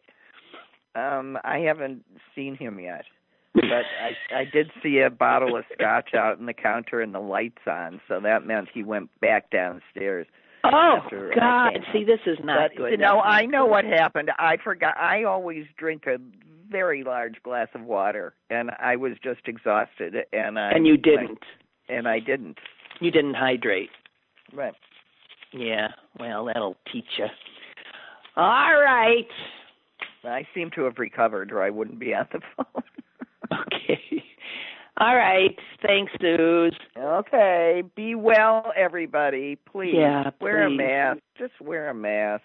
Um, I haven't seen him yet, but I I did see a bottle of scotch out on the counter and the lights on, so that meant he went back downstairs. Oh God! See, this is not but good. No, I know good. what happened. I forgot. I always drink a very large glass of water, and I was just exhausted, and I and you didn't. and I didn't. You didn't hydrate. Right. Yeah. Well, that'll teach you. All right. I seem to have recovered, or I wouldn't be on the phone. okay. All right. Thanks, Suze. Okay. Be well, everybody. Please Yeah, wear please. a mask. Just wear a mask,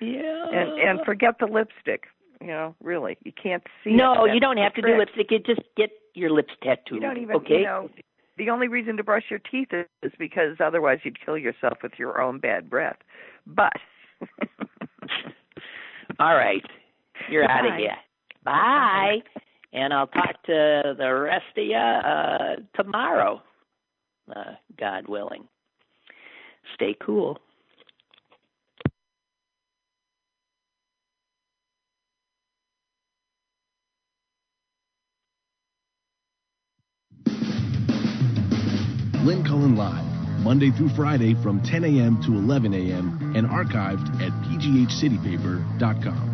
Yeah. and and forget the lipstick. You know, really, you can't see. no, you don't have to do lipstick. You just get your lips tattooed. You don't even. Okay. You know, the only reason to brush your teeth is because otherwise you'd kill yourself with your own bad breath. But. All right. You're out of here. Bye. and I'll talk to the rest of you uh, tomorrow, uh, God willing. Stay cool. Lynn Cullen Live, Monday through Friday from 10 a.m. to 11 a.m. and archived at pghcitypaper.com.